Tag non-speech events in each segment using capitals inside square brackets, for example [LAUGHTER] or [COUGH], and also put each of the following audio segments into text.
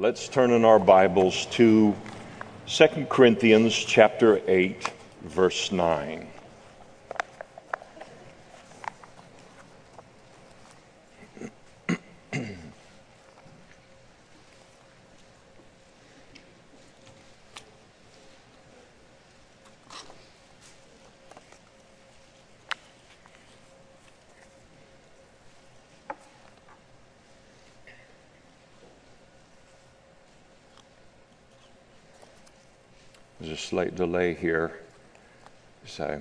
Let's turn in our Bibles to 2 Corinthians chapter 8 verse 9. There's a slight delay here as I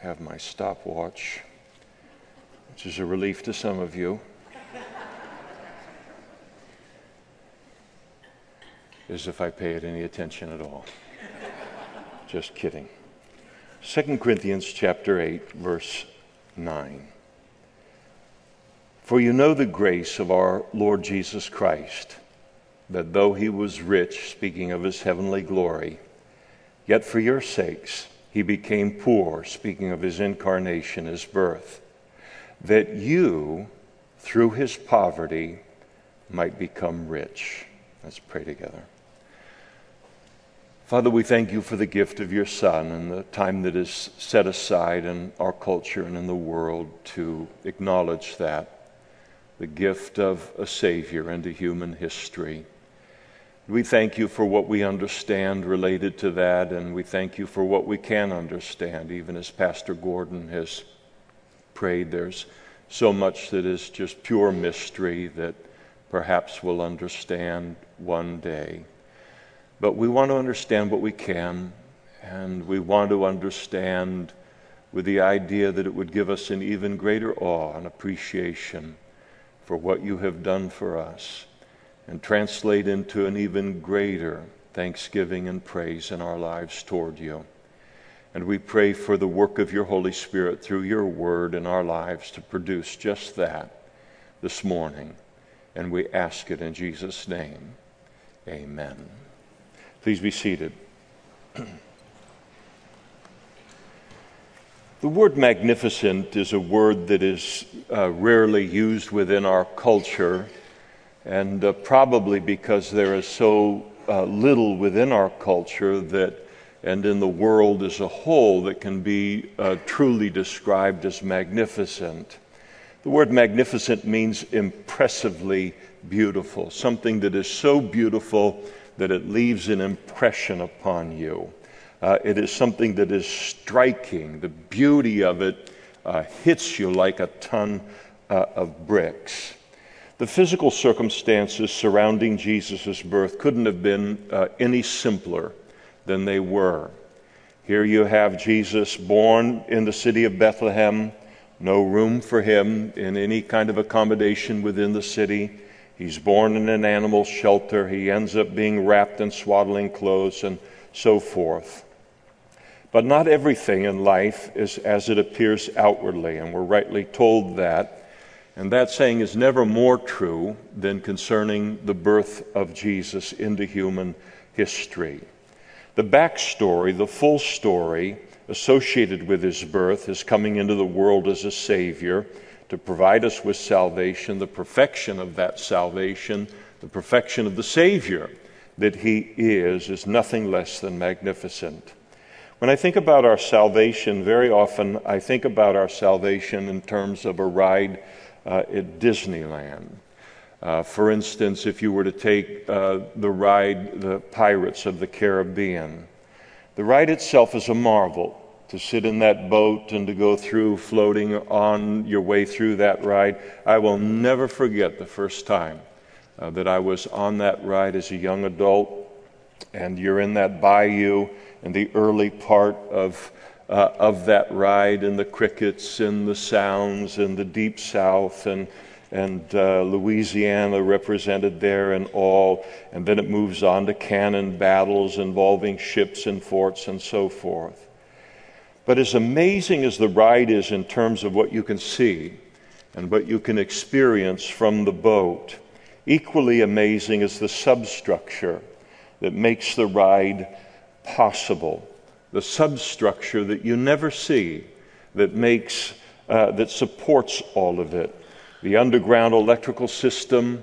have my stopwatch, which is a relief to some of you. As if I pay it any attention at all. Just kidding. 2 Corinthians chapter 8 verse 9. For you know the grace of our Lord Jesus Christ that though he was rich, speaking of his heavenly glory, yet for your sakes he became poor, speaking of his incarnation, his birth, that you, through his poverty, might become rich. Let's pray together. Father, we thank you for the gift of your Son and the time that is set aside in our culture and in the world to acknowledge that the gift of a Savior into human history. We thank you for what we understand related to that, and we thank you for what we can understand, even as Pastor Gordon has prayed. There's so much that is just pure mystery that perhaps we'll understand one day. But we want to understand what we can, and we want to understand with the idea that it would give us an even greater awe and appreciation for what you have done for us and translate into an even greater thanksgiving and praise in our lives toward you. And we pray for the work of your Holy Spirit through your word in our lives to produce just that this morning. And we ask it in Jesus' name. Amen. Please be seated. [CLEARS THROAT] The word magnificent is a word that is uh, rarely used within our culture and uh, probably because there is so uh, little within our culture that and in the world as a whole that can be uh, truly described as magnificent. The word magnificent means impressively beautiful, something that is so beautiful that it leaves an impression upon you. Uh, it is something that is striking. The beauty of it uh, hits you like a ton uh, of bricks. The physical circumstances surrounding Jesus' birth couldn't have been uh, any simpler than they were. Here you have Jesus born in the city of Bethlehem, no room for him in any kind of accommodation within the city. He's born in an animal shelter. He ends up being wrapped in swaddling clothes and so forth. But not everything in life is as it appears outwardly, and we're rightly told that and that saying is never more true than concerning the birth of Jesus into human history. The backstory, the full story associated with his birth, his coming into the world as a Savior to provide us with salvation, the perfection of that salvation, the perfection of the Savior that he is, is nothing less than magnificent. When I think about our salvation, very often I think about our salvation in terms of a ride uh, at Disneyland. Uh, for instance, if you were to take uh, the ride, the Pirates of the Caribbean, the ride itself is a marvel. To sit in that boat and to go through floating on your way through that ride. I will never forget the first time uh, that I was on that ride as a young adult, and you're in that bayou in the early part of uh, of that ride and the crickets and the sounds and the deep south and and uh, Louisiana represented there and all, and then it moves on to cannon battles involving ships and forts and so forth. But as amazing as the ride is in terms of what you can see and what you can experience from the boat, equally amazing is the substructure that makes the ride possible the substructure that you never see that makes, uh, that supports all of it. The underground electrical system,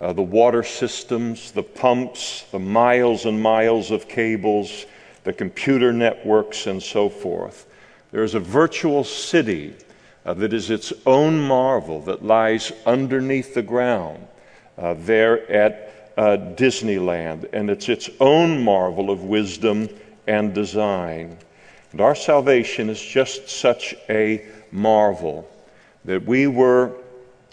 uh, the water systems, the pumps, the miles and miles of cables, the computer networks, and so forth. There is a virtual city uh, that is its own marvel that lies underneath the ground uh, there at uh, Disneyland, and it's its own marvel of wisdom and design. And our salvation is just such a marvel that we were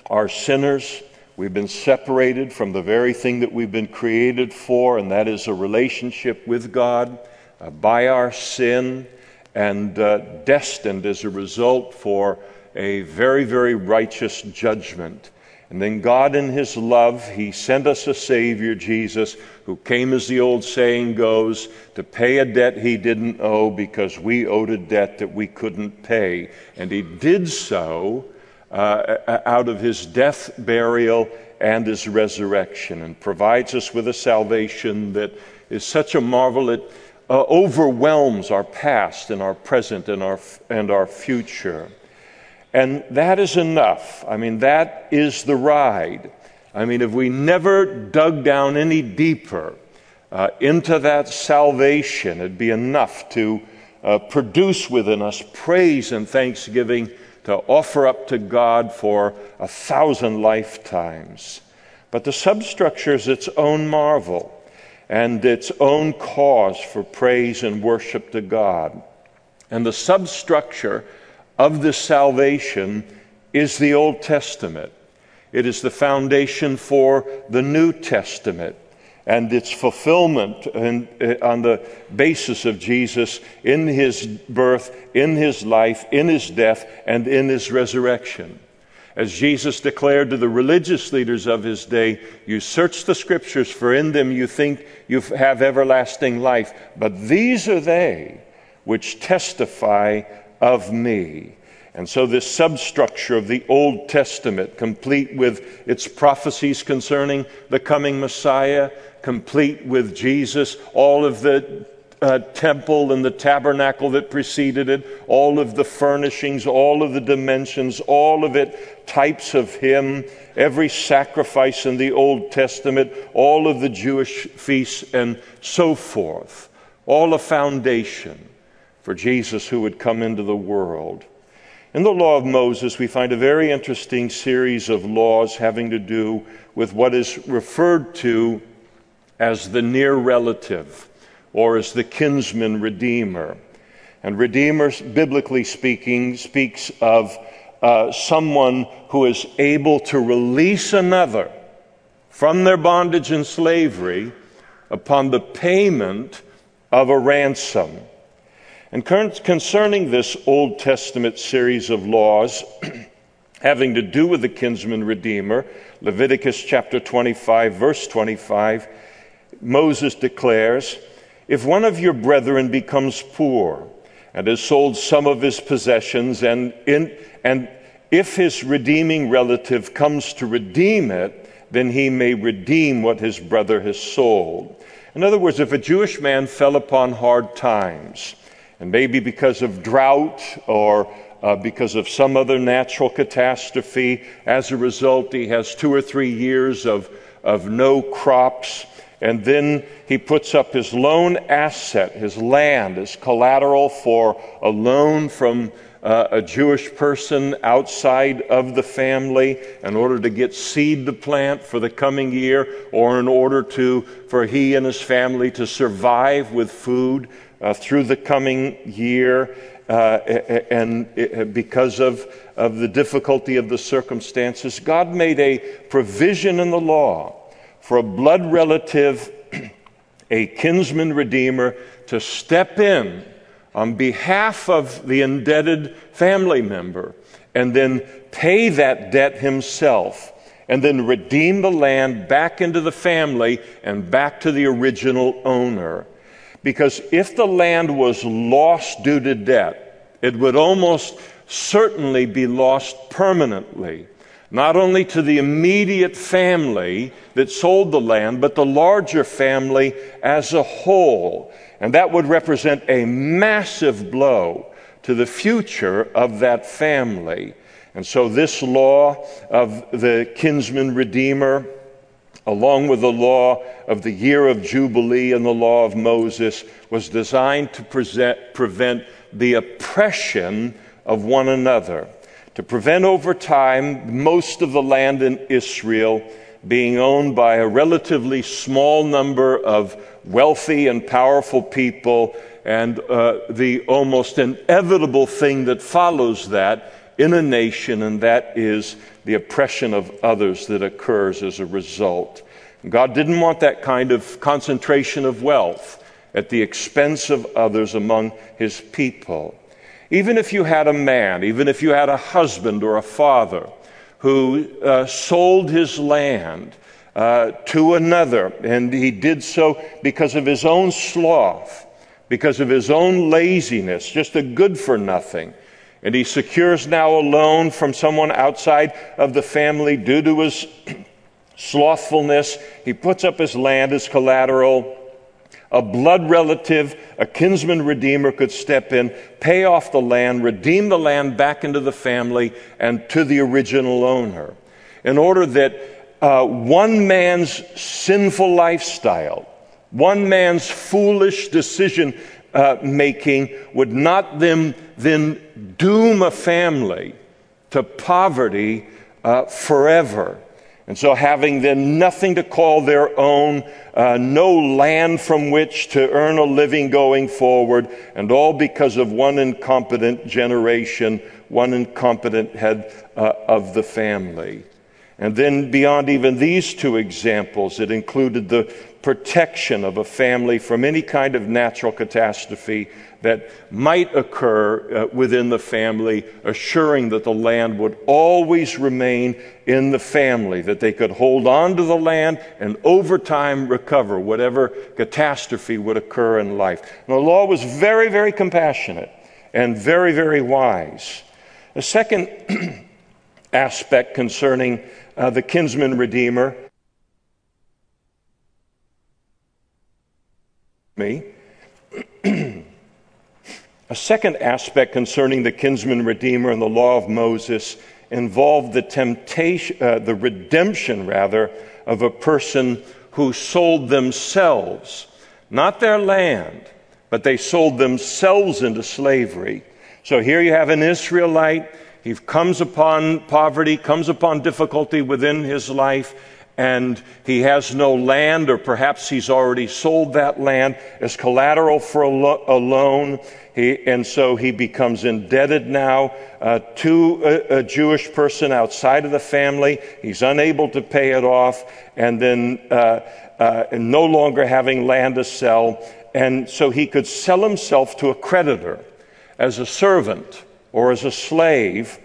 our sinners. We've been separated from the very thing that we've been created for, and that is a relationship with God uh, by our sin, and uh, destined as a result for a very, very righteous judgment. And then God, in His love, He sent us a Savior, Jesus, who came, as the old saying goes, to pay a debt He didn't owe because we owed a debt that we couldn't pay. And He did so uh, out of His death, burial, and His resurrection, and provides us with a salvation that is such a marvel it uh, overwhelms our past and our present and our, and our future. And that is enough. I mean, that is the ride. I mean, if we never dug down any deeper uh, into that salvation, it'd be enough to uh, produce within us praise and thanksgiving to offer up to God for a thousand lifetimes. But the substructure is its own marvel and its own cause for praise and worship to God. And the substructure of this salvation is the Old Testament. It is the foundation for the New Testament and its fulfillment and, uh, on the basis of Jesus in his birth, in his life, in his death, and in his resurrection. As Jesus declared to the religious leaders of his day, You search the scriptures, for in them you think you have everlasting life. But these are they which testify of me. And so, this substructure of the Old Testament, complete with its prophecies concerning the coming Messiah, complete with Jesus, all of the uh, temple and the tabernacle that preceded it, all of the furnishings, all of the dimensions, all of it types of Him, every sacrifice in the Old Testament, all of the Jewish feasts, and so forth. All a foundation for Jesus who would come into the world. In the law of Moses, we find a very interesting series of laws having to do with what is referred to as the near relative or as the kinsman redeemer. And redeemer, biblically speaking, speaks of uh, someone who is able to release another from their bondage and slavery upon the payment of a ransom. And concerning this Old Testament series of laws [CLEARS THROAT] having to do with the kinsman redeemer, Leviticus chapter 25, verse 25, Moses declares, If one of your brethren becomes poor and has sold some of his possessions, and, in, and if his redeeming relative comes to redeem it, then he may redeem what his brother has sold. In other words, if a Jewish man fell upon hard times, and maybe because of drought or uh, because of some other natural catastrophe, as a result, he has two or three years of, of no crops. And then he puts up his loan asset, his land, as collateral for a loan from uh, a Jewish person outside of the family in order to get seed to plant for the coming year or in order to, for he and his family to survive with food uh, through the coming year. Uh, and uh, because of, of the difficulty of the circumstances, God made a provision in the law for a blood relative, [CLEARS THROAT] a kinsman redeemer, to step in on behalf of the indebted family member and then pay that debt himself and then redeem the land back into the family and back to the original owner. Because if the land was lost due to debt, it would almost certainly be lost permanently. Not only to the immediate family that sold the land, but the larger family as a whole. And that would represent a massive blow to the future of that family. And so, this law of the kinsman redeemer along with the law of the year of Jubilee and the law of Moses, was designed to present, prevent the oppression of one another, to prevent over time most of the land in Israel being owned by a relatively small number of wealthy and powerful people, and uh, the almost inevitable thing that follows that in a nation, and that is the oppression of others that occurs as a result. God didn't want that kind of concentration of wealth at the expense of others among his people. Even if you had a man, even if you had a husband or a father who uh, sold his land uh, to another, and he did so because of his own sloth, because of his own laziness, just a good for nothing. And he secures now a loan from someone outside of the family due to his [CLEARS THROAT] slothfulness. He puts up his land as collateral. A blood relative, a kinsman redeemer could step in, pay off the land, redeem the land back into the family and to the original owner in order that uh, one man's sinful lifestyle, one man's foolish decision uh, making would not then, then doom a family to poverty uh, forever. And so, having then nothing to call their own, uh, no land from which to earn a living going forward, and all because of one incompetent generation, one incompetent head uh, of the family. And then, beyond even these two examples, it included the protection of a family from any kind of natural catastrophe that might occur uh, within the family, assuring that the land would always remain in the family, that they could hold on to the land and over time recover whatever catastrophe would occur in life. And the law was very, very compassionate and very, very wise. The second [CLEARS THROAT] aspect concerning uh, the kinsman redeemer me [CLEARS THROAT] A second aspect concerning the kinsman redeemer and the law of Moses involved the temptation, uh, the redemption rather, of a person who sold themselves, not their land, but they sold themselves into slavery. So here you have an Israelite. He comes upon poverty, comes upon difficulty within his life, and he has no land, or perhaps he's already sold that land as collateral for a, lo- a loan. He, and so he becomes indebted now uh, to a, a, Jewish person outside of the family. He's unable to pay it off, and then uh, uh, no longer having land to sell. And so he could sell himself to a creditor as a servant or as a slave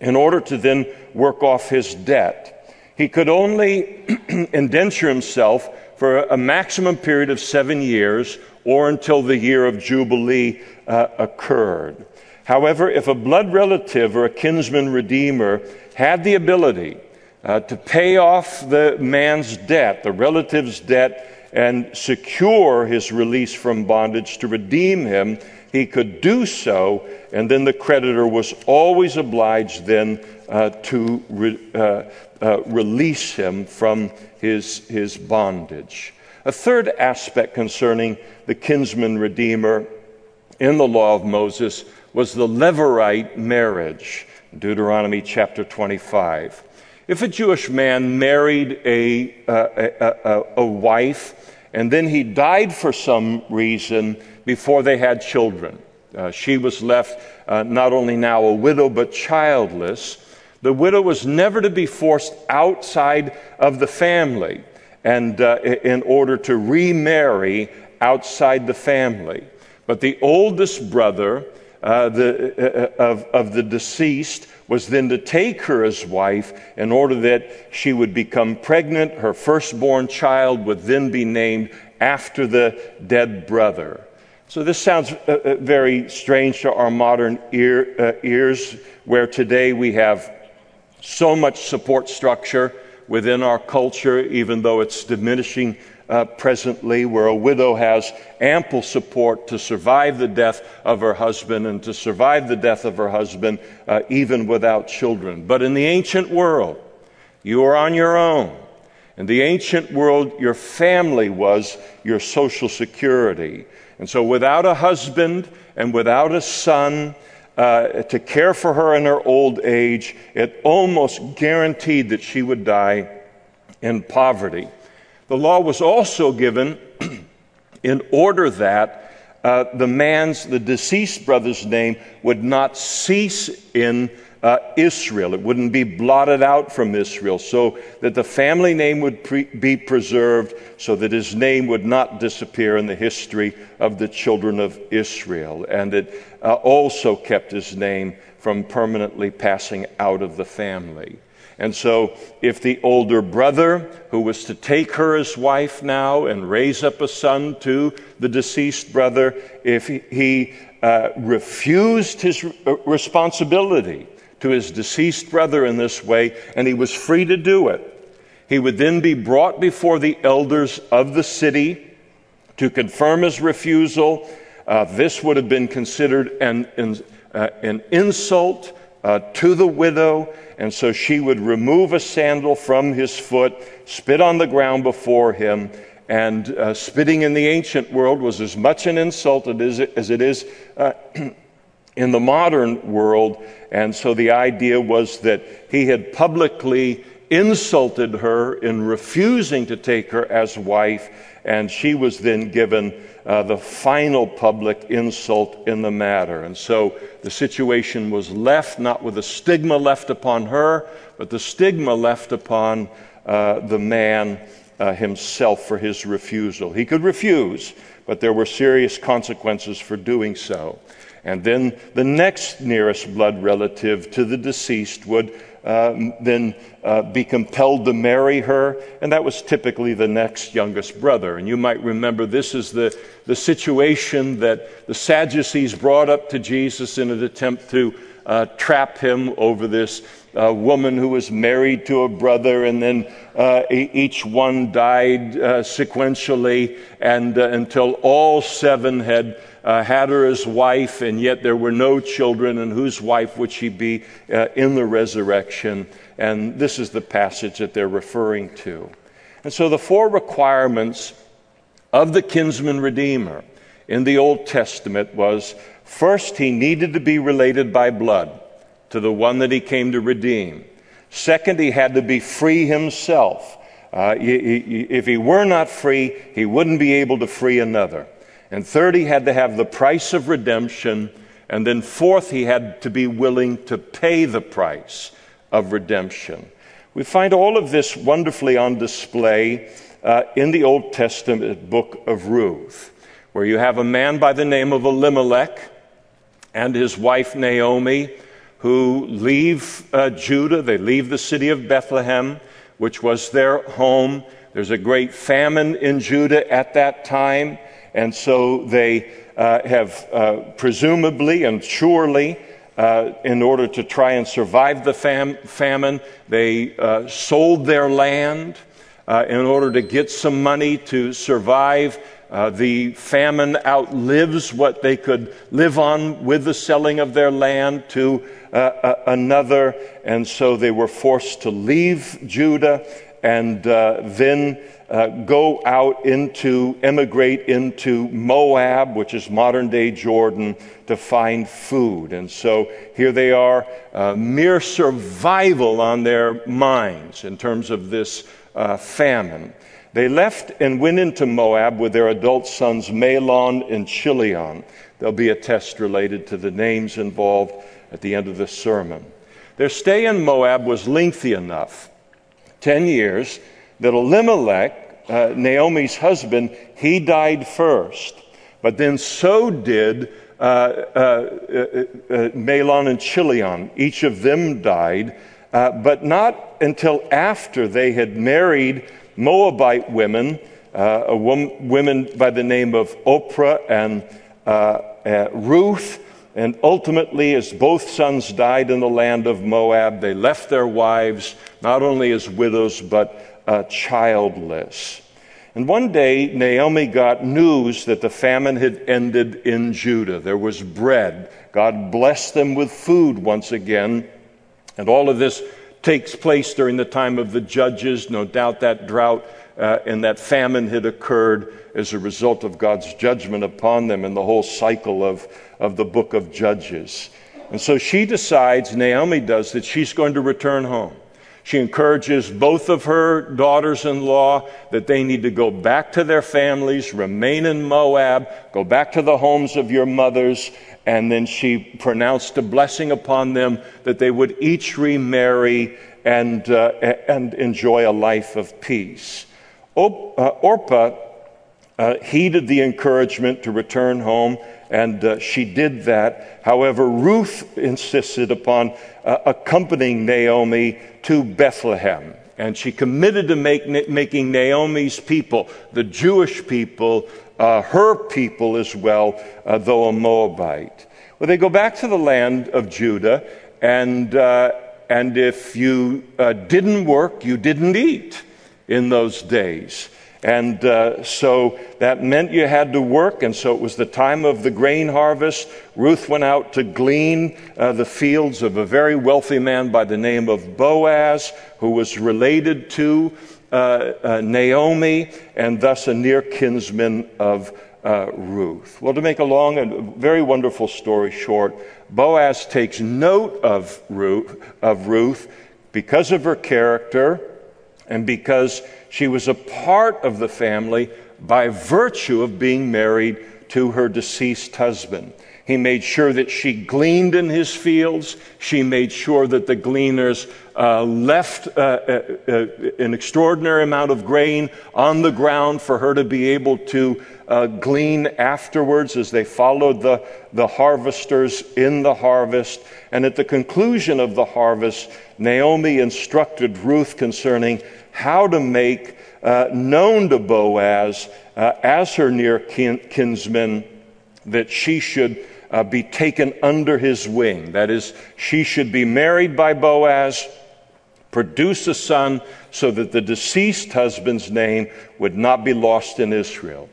in order to then work off his debt. He could only [CLEARS THROAT] indenture himself for a maximum period of seven years or until the year of Jubilee uh, occurred. However, if a blood relative or a kinsman redeemer had the ability uh, to pay off the man's debt, the relative's debt, and secure his release from bondage to redeem him, he could do so, and then the creditor was always obliged then uh, to re, uh, uh, release him from his, his bondage. A third aspect concerning the kinsman redeemer in the law of Moses was the Levirate marriage, Deuteronomy chapter 25. If a Jewish man married a, uh, a, a, a wife and then he died for some reason before they had children, uh, she was left uh, not only now a widow but childless. The widow was never to be forced outside of the family and uh, in order to remarry outside the family. But the oldest brother uh, the, uh, of, of the deceased was then to take her as wife in order that she would become pregnant. Her firstborn child would then be named after the dead brother. So this sounds uh, uh very strange to our modern ear, uh, ears, where today we have so much support structure within our culture, even though it's diminishing uh, presently, where a widow has ample support to survive the death of her husband and to survive the death of her husband uh, even without children. But in the ancient world, you are on your own. In the ancient world, your family was your social security. And so, without a husband and without a son uh, to care for her in her old age, it almost guaranteed that she would die in poverty. The law was also given [CLEARS THROAT] in order that uh, the man's, the deceased brother's name would not cease in uh, Israel. It wouldn't be blotted out from Israel, so that the family name would pre- be preserved, so that his name would not disappear in the history of the children of Israel. And it uh, also kept his name from permanently passing out of the family. And so, if the older brother, who was to take her as wife now and raise up a son to the deceased brother, if he uh, refused his responsibility to his deceased brother in this way, and he was free to do it. He would then be brought before the elders of the city to confirm his refusal. Uh, this would have been considered an, an, uh, an insult uh, to the widow, and so she would remove a sandal from his foot, spit on the ground before him, and uh, spitting in the ancient world was as much an insult as it is uh, [CLEARS THROAT] in the modern world. And so the idea was that he had publicly insulted her in refusing to take her as wife, and she was then given uh, the final public insult in the matter. And so the situation was left not with a stigma left upon her, but the stigma left upon uh, the man uh, himself for his refusal. He could refuse, but there were serious consequences for doing so. And then the next nearest blood relative to the deceased would uh, then uh, be compelled to marry her, and that was typically the next youngest brother. And you might remember this is the, the situation that the Sadducees brought up to Jesus in an attempt to uh, trap him over this uh, woman who was married to a brother, and then uh, each one died uh, sequentially, and until all seven had uh, had her as wife, and yet there were no children, and whose wife would she be uh, in the resurrection? And this is the passage that they're referring to. And so the four requirements of the kinsman redeemer in the Old Testament was first, he needed to be related by blood to the one that he came to redeem. Second, he had to be free himself. Uh, if he were not free, he wouldn't be able to free another. And third, he had to have the price of redemption. And then fourth, he had to be willing to pay the price of redemption. We find all of this wonderfully on display uh, in the Old Testament book of Ruth, where you have a man by the name of Elimelech and his wife Naomi who leave uh, Judah. They leave the city of Bethlehem, which was their home. There's a great famine in Judah at that time. And so they uh, have uh, presumably and surely, uh, in order to try and survive the fam- famine, they uh, sold their land uh, in order to get some money to survive. Uh, the famine outlives what they could live on with the selling of their land to another, and so they were forced to leave Judah and then uh, go out into, emigrate into Moab, which is modern day Jordan, to find food. And so here they are, uh, mere survival on their minds in terms of this uh, famine. They left and went into Moab with their adult sons Mahlon and Chilion. There'll be a test related to the names involved at the end of this sermon. Their stay in Moab was lengthy enough 10 years that Elimelech uh, Naomi's husband, he died first. But then so did uh, uh, uh, uh and Chilion. Each of them died, uh, but not until after they had married Moabite women, a woman, women by the name of Orpah and Ruth. And ultimately, as both sons died in the land of Moab, they left their wives not only as widows, but uh, childless. And one day, Naomi got news that the famine had ended in Judah. There was bread. God blessed them with food once again. And all of this takes place during the time of the judges. No doubt that drought uh, and that famine had occurred as a result of God's judgment upon them and the whole cycle of, of the book of Judges. And so she decides, Naomi does, that she's going to return home. She encourages both of her daughters in law that they need to go back to their families, remain in Moab, go back to the homes of your mothers. And then she pronounced a blessing upon them that they would each remarry and, uh, and enjoy a life of peace. Uh, Orpah uh, heeded the encouragement to return home, and uh, she did that. However, Ruth insisted upon uh, accompanying Naomi to Bethlehem. And she committed to make, making Naomi's people, the Jewish people, uh, her people as well, uh, though a Moabite. Well, they go back to the land of Judah, and, uh, and if you didn't work, you didn't eat in those days. And uh, so that meant you had to work, and so it was the time of the grain harvest. Ruth went out to glean uh, the fields of a very wealthy man by the name of Boaz, who was related to uh, uh Naomi and thus a near kinsman of uh, Ruth. Well, to make a long and very wonderful story short, Boaz takes note of Ruth, of Ruth because of her character and because she was a part of the family by virtue of being married to her deceased husband. He made sure that she gleaned in his fields. She made sure that the gleaners uh, left uh, uh, uh an extraordinary amount of grain on the ground for her to be able to uh, glean afterwards as they followed the, the harvesters in the harvest. And at the conclusion of the harvest, Naomi instructed Ruth concerning how to make uh, known to Boaz uh, as her near kin- kinsman that she should uh, be taken under his wing. That is, she should be married by Boaz, produce a son, so that the deceased husband's name would not be lost in Israel.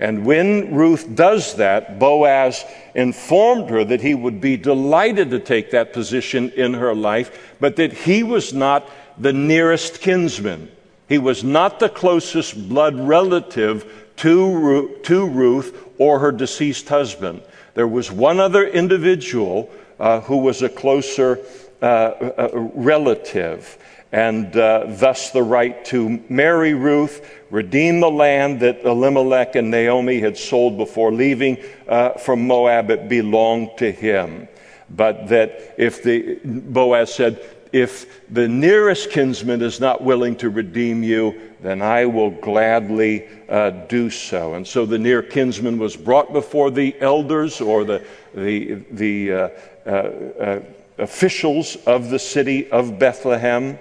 And when Ruth does that, Boaz informed her that he would be delighted to take that position in her life, but that he was not the nearest kinsman. He was not the closest blood relative to, to Ruth or her deceased husband. There was one other individual uh, who was a closer uh, uh, relative, and uh, thus the right to marry Ruth, redeem the land that Elimelech and Naomi had sold before leaving uh, from Moab, it belonged to him. But that if the, Boaz said, if the nearest kinsman is not willing to redeem you, then I will gladly uh, do so. And so the near kinsman was brought before the elders or the, the, the uh, uh, uh officials of the city of Bethlehem.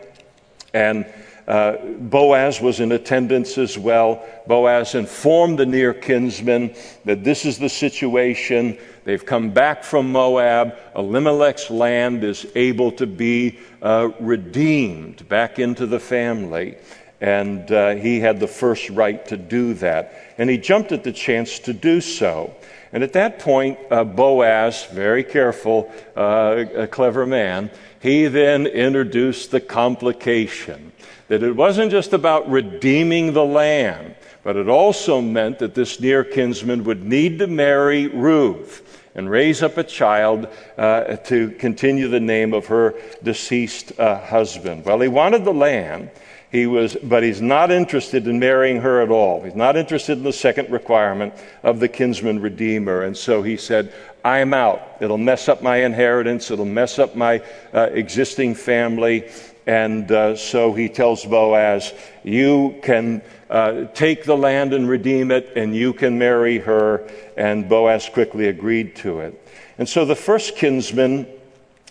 And uh, Boaz was in attendance as well. Boaz informed the near kinsman that this is the situation. They've come back from Moab. Elimelech's land is able to be uh, redeemed back into the family. And uh, he had the first right to do that. And he jumped at the chance to do so. And at that point, uh, Boaz, very careful, uh, a clever man, he then introduced the complication that it wasn't just about redeeming the land, but it also meant that this near kinsman would need to marry Ruth and raise up a child uh, to continue the name of her deceased uh, husband. Well, he wanted the land. He was, but he's not interested in marrying her at all. He's not interested in the second requirement of the kinsman redeemer. And so he said, I'm out. It'll mess up my inheritance. It'll mess up my uh, existing family. And uh, so he tells Boaz, You can uh, take the land and redeem it, and you can marry her. And Boaz quickly agreed to it. And so the first kinsman,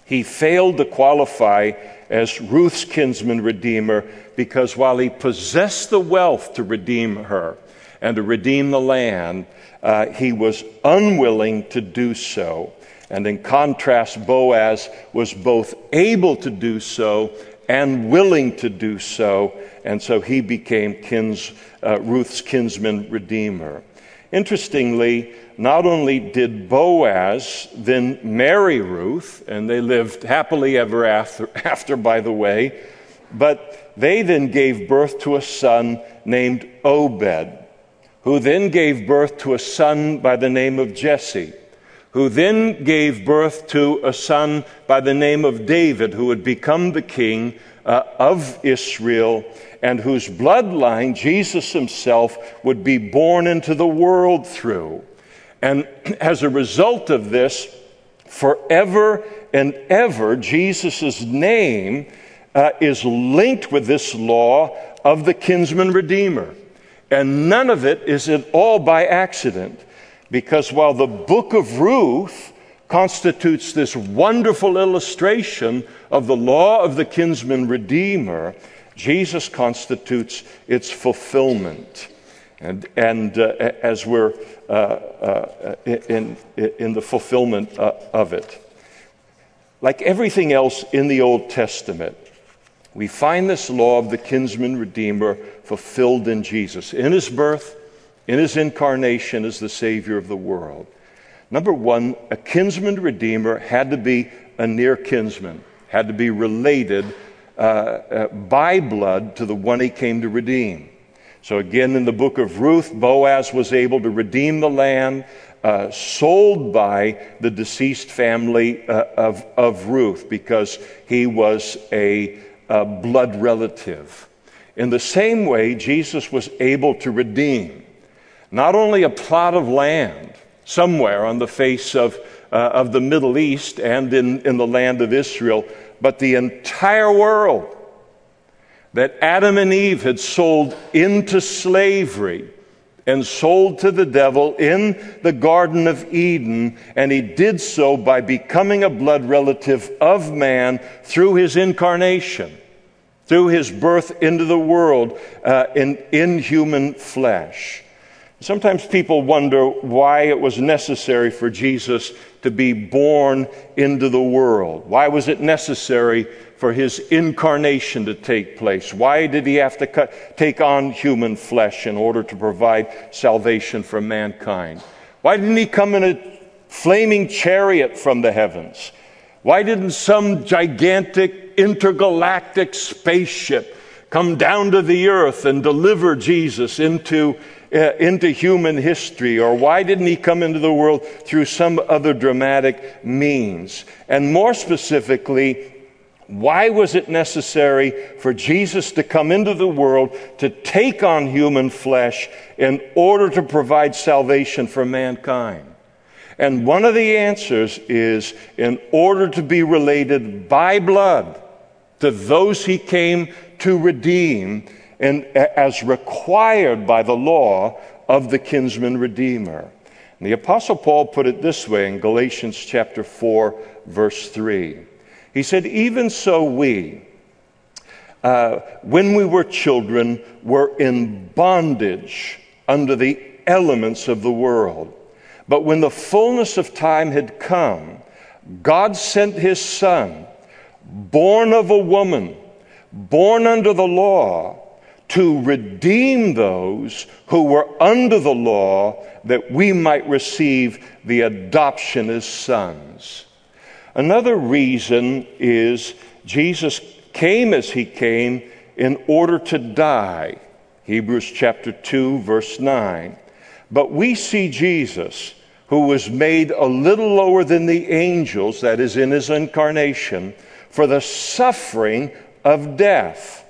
he failed to qualify as Ruth's kinsman redeemer because while he possessed the wealth to redeem her and to redeem the land, uh, he was unwilling to do so. And in contrast, Boaz was both able to do so and willing to do so. And so he became kins, uh, Ruth's kinsman redeemer. Interestingly, not only did Boaz then marry Ruth, and they lived happily ever after, [LAUGHS] after, by the way, but they then gave birth to a son named Obed, who then gave birth to a son by the name of Jesse, who then gave birth to a son by the name of David, who would become the king uh, of Israel and whose bloodline Jesus himself would be born into the world through. And [CLEARS THROAT] as a result of this, forever and ever, Jesus' name uh, is linked with this law of the kinsman redeemer. And none of it is at all by accident, because while the book of Ruth constitutes this wonderful illustration of the law of the kinsman redeemer, Jesus constitutes its fulfillment. And, and uh, as we're uh, uh, in, in the fulfillment uh, of it. Like everything else in the Old Testament, we find this law of the kinsman redeemer fulfilled in Jesus, in his birth, in his incarnation as the Savior of the world. Number one, a kinsman redeemer had to be a near kinsman, had to be related uh, uh, by blood to the one he came to redeem. So, again, in the book of Ruth, Boaz was able to redeem the land uh, sold by the deceased family uh, of, of Ruth because he was a, a blood relative. In the same way, Jesus was able to redeem not only a plot of land somewhere on the face of, uh, of the Middle East and in, in the land of Israel, but the entire world that Adam and Eve had sold into slavery and sold to the devil in the Garden of Eden, and he did so by becoming a blood relative of man through his incarnation, through his birth into the world uh, in, in human flesh. Sometimes people wonder why it was necessary for Jesus to be born into the world. Why was it necessary for his incarnation to take place? Why did he have to cut, take on human flesh in order to provide salvation for mankind? Why didn't he come in a flaming chariot from the heavens? Why didn't some gigantic intergalactic spaceship come down to the earth and deliver Jesus into Uh, into human history? Or why didn't he come into the world through some other dramatic means? And more specifically, why was it necessary for Jesus to come into the world to take on human flesh in order to provide salvation for mankind? And one of the answers is in order to be related by blood to those he came to redeem and as required by the law of the kinsman redeemer. And the apostle Paul put it this way in Galatians chapter 4 verse 3. He said, "Even so we uh, when we were children were in bondage under the elements of the world. But when the fullness of time had come, God sent his son, born of a woman, born under the law, to redeem those who were under the law that we might receive the adoption as sons. Another reason is Jesus came as he came in order to die. Hebrews chapter 2, verse 9. But we see Jesus, who was made a little lower than the angels, that is, in his incarnation, for the suffering of death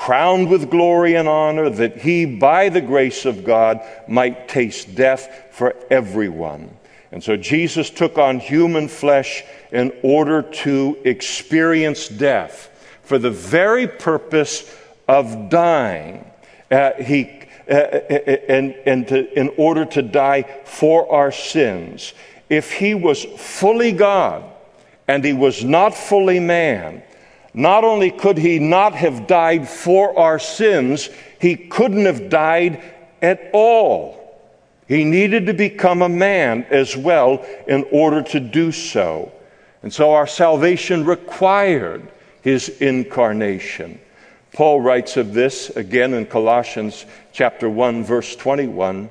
crowned with glory and honor, that he, by the grace of God, might taste death for everyone. And so Jesus took on human flesh in order to experience death for the very purpose of dying. Uh, he, uh, and, and to, in order to die for our sins. If he was fully God and he was not fully man, not only could he not have died for our sins, he couldn't have died at all. He needed to become a man as well in order to do so. And so our salvation required his incarnation. Paul writes of this again in Colossians chapter 1 verse 21.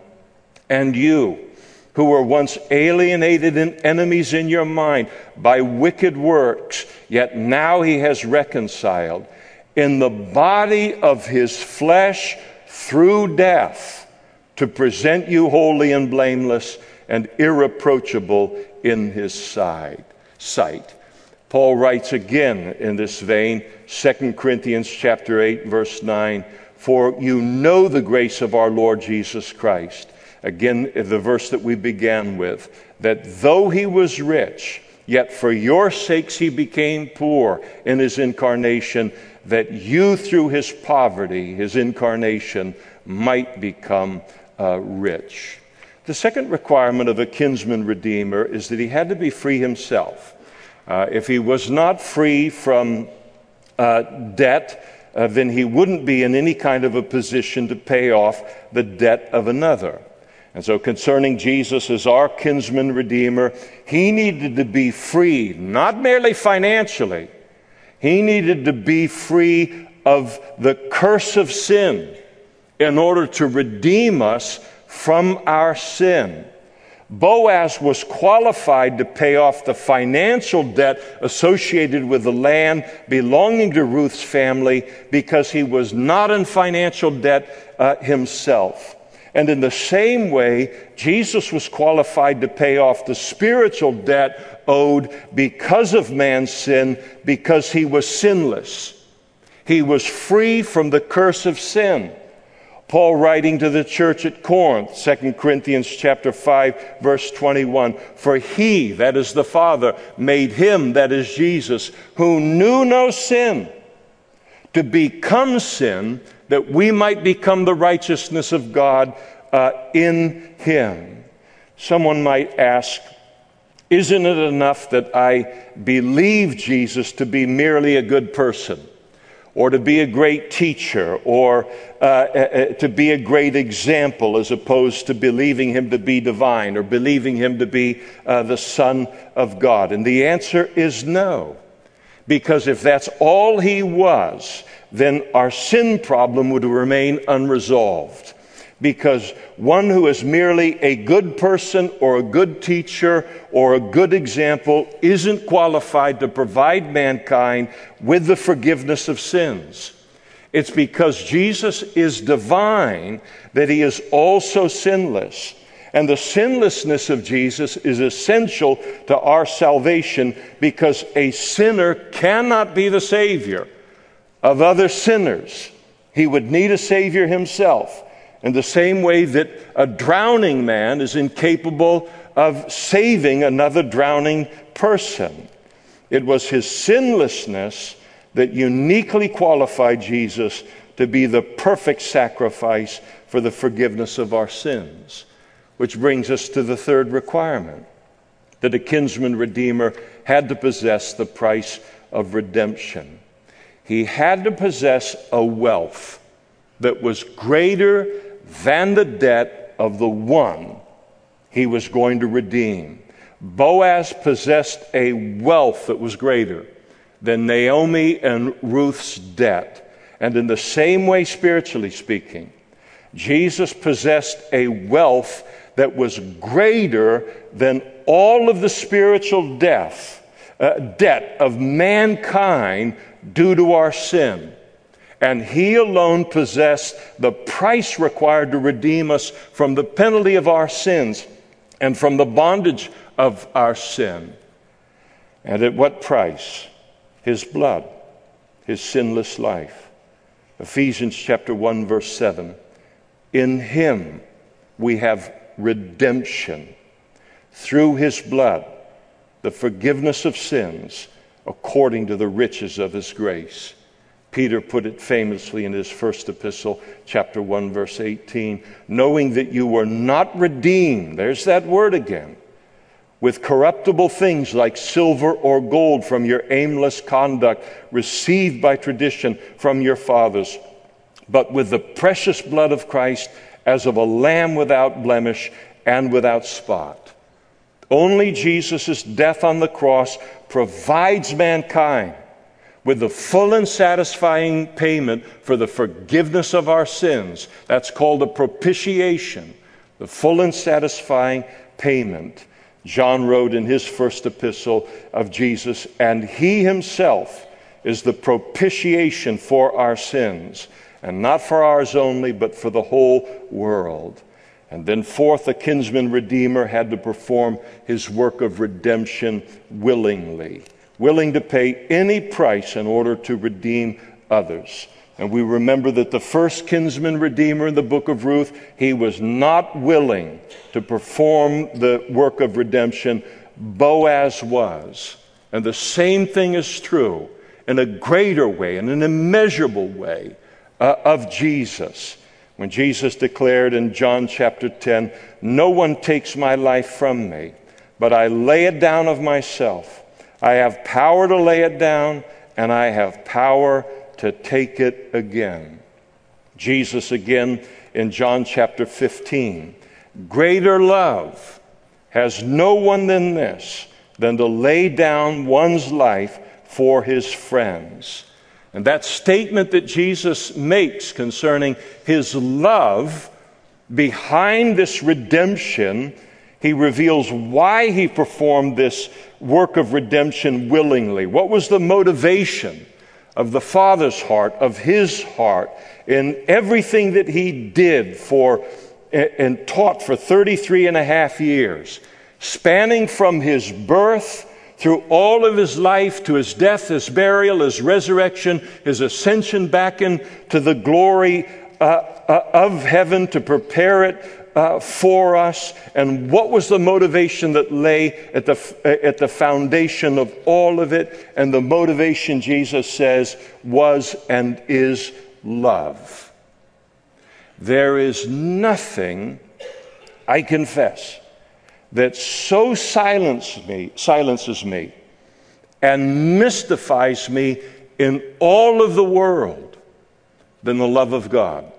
and you, who were once alienated and enemies in your mind by wicked works, yet now he has reconciled in the body of his flesh through death to present you holy and blameless and irreproachable in his sight. Paul writes again in this vein, 2 Corinthians chapter 8 verse 9, for you know the grace of our Lord Jesus Christ Again, the verse that we began with that though he was rich, yet for your sakes he became poor in his incarnation, that you through his poverty, his incarnation, might become uh, rich. The second requirement of a kinsman redeemer is that he had to be free himself. Uh, if he was not free from uh, debt, uh, then he wouldn't be in any kind of a position to pay off the debt of another. And so, concerning Jesus as our kinsman redeemer, he needed to be free, not merely financially, he needed to be free of the curse of sin in order to redeem us from our sin. Boaz was qualified to pay off the financial debt associated with the land belonging to Ruth's family because he was not in financial debt uh, himself. And in the same way, Jesus was qualified to pay off the spiritual debt owed because of man's sin, because he was sinless. He was free from the curse of sin. Paul writing to the church at Corinth, 2 Corinthians chapter 5 verse 21, for he, that is the Father, made him, that is Jesus, who knew no sin, to become sin that we might become the righteousness of God uh, in Him. Someone might ask, Isn't it enough that I believe Jesus to be merely a good person? Or to be a great teacher, or uh, uh, uh, to be a great example, as opposed to believing him to be divine, or believing him to be uh, the Son of God? And the answer is no. Because if that's all he was, then our sin problem would remain unresolved. Because one who is merely a good person or a good teacher or a good example isn't qualified to provide mankind with the forgiveness of sins. It's because Jesus is divine that he is also sinless. And the sinlessness of Jesus is essential to our salvation because a sinner cannot be the Savior of other sinners. He would need a Savior himself. In the same way that a drowning man is incapable of saving another drowning person. It was his sinlessness that uniquely qualified Jesus to be the perfect sacrifice for the forgiveness of our sins. Which brings us to the third requirement that a kinsman redeemer had to possess the price of redemption he had to possess a wealth that was greater than the debt of the one he was going to redeem. Boaz possessed a wealth that was greater than Naomi and Ruth's debt. And in the same way, spiritually speaking, Jesus possessed a wealth that was greater than all of the spiritual death, uh, debt of mankind due to our sin. And He alone possessed the price required to redeem us from the penalty of our sins and from the bondage of our sin. And at what price? His blood, His sinless life. Ephesians chapter 1, verse 7. In Him we have redemption through His blood, the forgiveness of sins according to the riches of his grace. Peter put it famously in his first epistle, chapter 1, verse 18 knowing that you were not redeemed, there's that word again, with corruptible things like silver or gold from your aimless conduct received by tradition from your fathers, but with the precious blood of Christ as of a lamb without blemish and without spot. Only Jesus' death on the cross provides mankind with the full and satisfying payment for the forgiveness of our sins. That's called a propitiation. the full and satisfying payment. John wrote in his first epistle of Jesus, and he himself is the propitiation for our sins, and not for ours only, but for the whole world. And then, fourth, the kinsman redeemer had to perform his work of redemption willingly, willing to pay any price in order to redeem others. And we remember that the first kinsman redeemer in the book of Ruth, he was not willing to perform the work of redemption. Boaz was. And the same thing is true in a greater way, in an immeasurable way, uh, of Jesus. When Jesus declared in John chapter 10, No one takes my life from me, but I lay it down of myself. I have power to lay it down, and I have power to take it again. Jesus again in John chapter 15. Greater love has no one than this, than to lay down one's life for his friends. And that statement that Jesus makes concerning his love behind this redemption, he reveals why he performed this work of redemption willingly. What was the motivation? of the Father's heart, of His heart, in everything that He did for and taught for 33 and a half years, spanning from His birth through all of His life to His death, His burial, His resurrection, His ascension back into the glory uh, uh, of heaven to prepare it uh, for us and what was the motivation that lay at the, at the foundation of all of it. And the motivation, Jesus says, was and is love. There is nothing, I confess, that so silences me, silences me and mystifies me in all of the world than the love of God.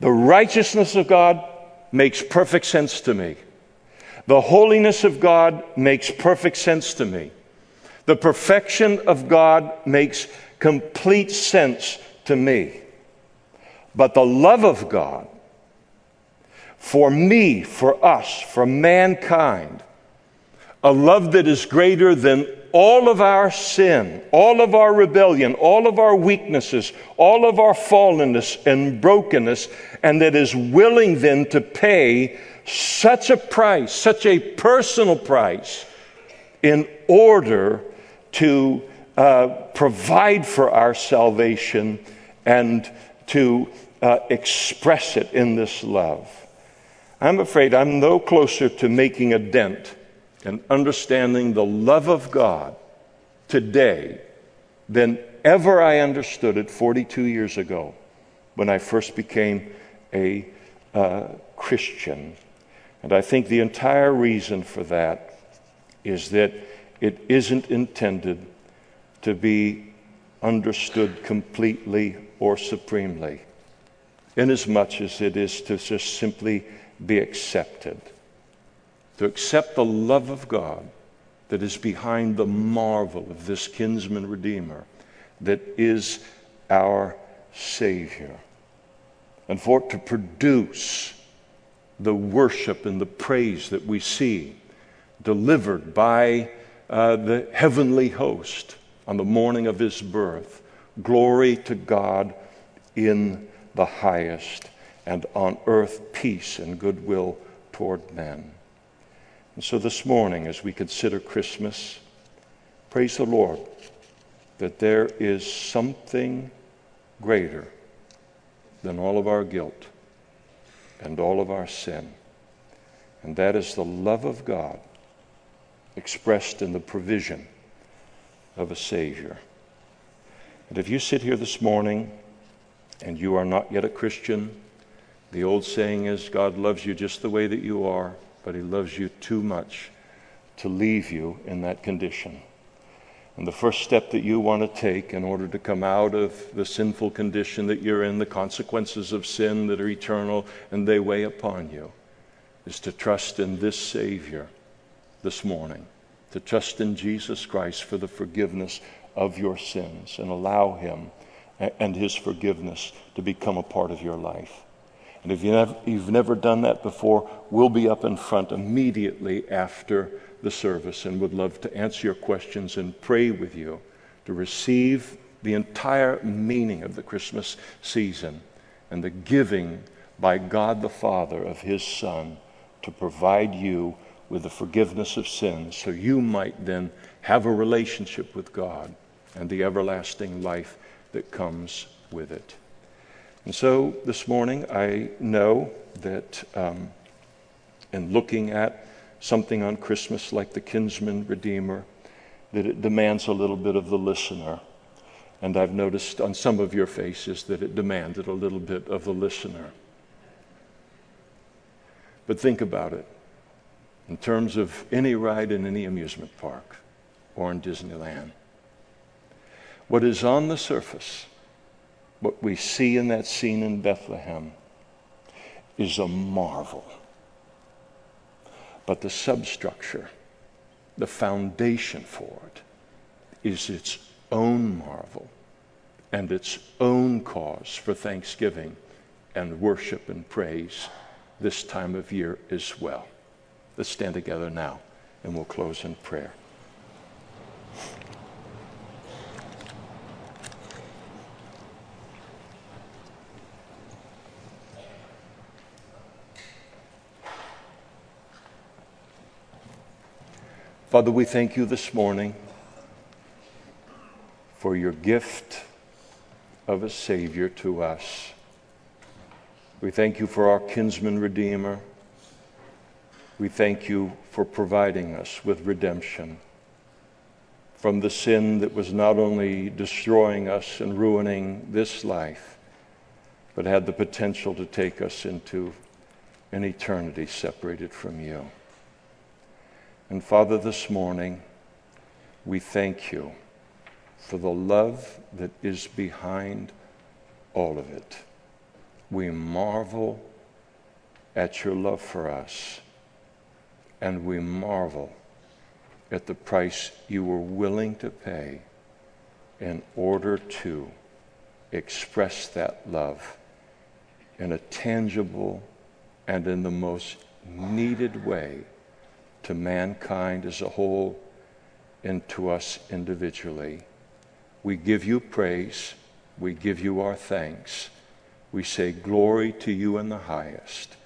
The righteousness of God makes perfect sense to me. The holiness of God makes perfect sense to me. The perfection of God makes complete sense to me. But the love of God for me, for us, for mankind, a love that is greater than all of our sin, all of our rebellion, all of our weaknesses, all of our fallenness and brokenness, and that is willing then to pay such a price, such a personal price, in order to uh, provide for our salvation and to uh, express it in this love. I'm afraid I'm no closer to making a dent and understanding the love of God today than ever I understood it 42 years ago when I first became a uh, Christian. And I think the entire reason for that is that it isn't intended to be understood completely or supremely, inasmuch as it is to just simply be accepted to accept the love of God that is behind the marvel of this kinsman redeemer that is our Savior. And for it to produce the worship and the praise that we see delivered by uh, the heavenly host on the morning of his birth. Glory to God in the highest, and on earth peace and goodwill toward men. And so this morning, as we consider Christmas, praise the Lord that there is something greater than all of our guilt and all of our sin. And that is the love of God expressed in the provision of a Savior. And if you sit here this morning and you are not yet a Christian, the old saying is God loves you just the way that you are but He loves you too much to leave you in that condition. And the first step that you want to take in order to come out of the sinful condition that you're in, the consequences of sin that are eternal and they weigh upon you, is to trust in this Savior this morning, to trust in Jesus Christ for the forgiveness of your sins and allow Him and His forgiveness to become a part of your life. And if you've never done that before, we'll be up in front immediately after the service and would love to answer your questions and pray with you to receive the entire meaning of the Christmas season and the giving by God the Father of His Son to provide you with the forgiveness of sins so you might then have a relationship with God and the everlasting life that comes with it. And so this morning, I know that um, in looking at something on Christmas like the kinsman redeemer, that it demands a little bit of the listener. And I've noticed on some of your faces that it demanded a little bit of the listener. But think about it in terms of any ride in any amusement park or in Disneyland. What is on the surface what we see in that scene in Bethlehem is a marvel. But the substructure, the foundation for it, is its own marvel and its own cause for thanksgiving and worship and praise this time of year as well. Let's stand together now and we'll close in prayer. Father, we thank you this morning for your gift of a Savior to us. We thank you for our kinsman Redeemer. We thank you for providing us with redemption from the sin that was not only destroying us and ruining this life, but had the potential to take us into an eternity separated from you. And Father, this morning, we thank you for the love that is behind all of it. We marvel at your love for us, and we marvel at the price you were willing to pay in order to express that love in a tangible and in the most needed way to mankind as a whole and to us individually. We give you praise. We give you our thanks. We say glory to you in the highest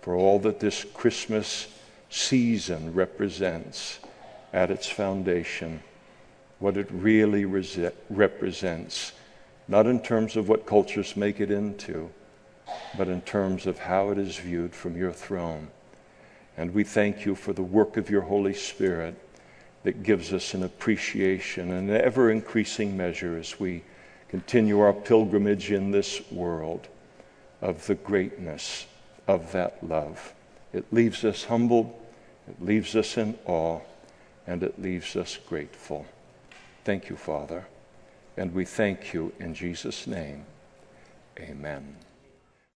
for all that this Christmas season represents at its foundation, what it really rese- represents, not in terms of what cultures make it into, but in terms of how it is viewed from your throne. And we thank you for the work of your Holy Spirit that gives us an appreciation, an ever increasing measure as we continue our pilgrimage in this world of the greatness of that love. It leaves us humbled, it leaves us in awe, and it leaves us grateful. Thank you, Father. And we thank you in Jesus' name. Amen.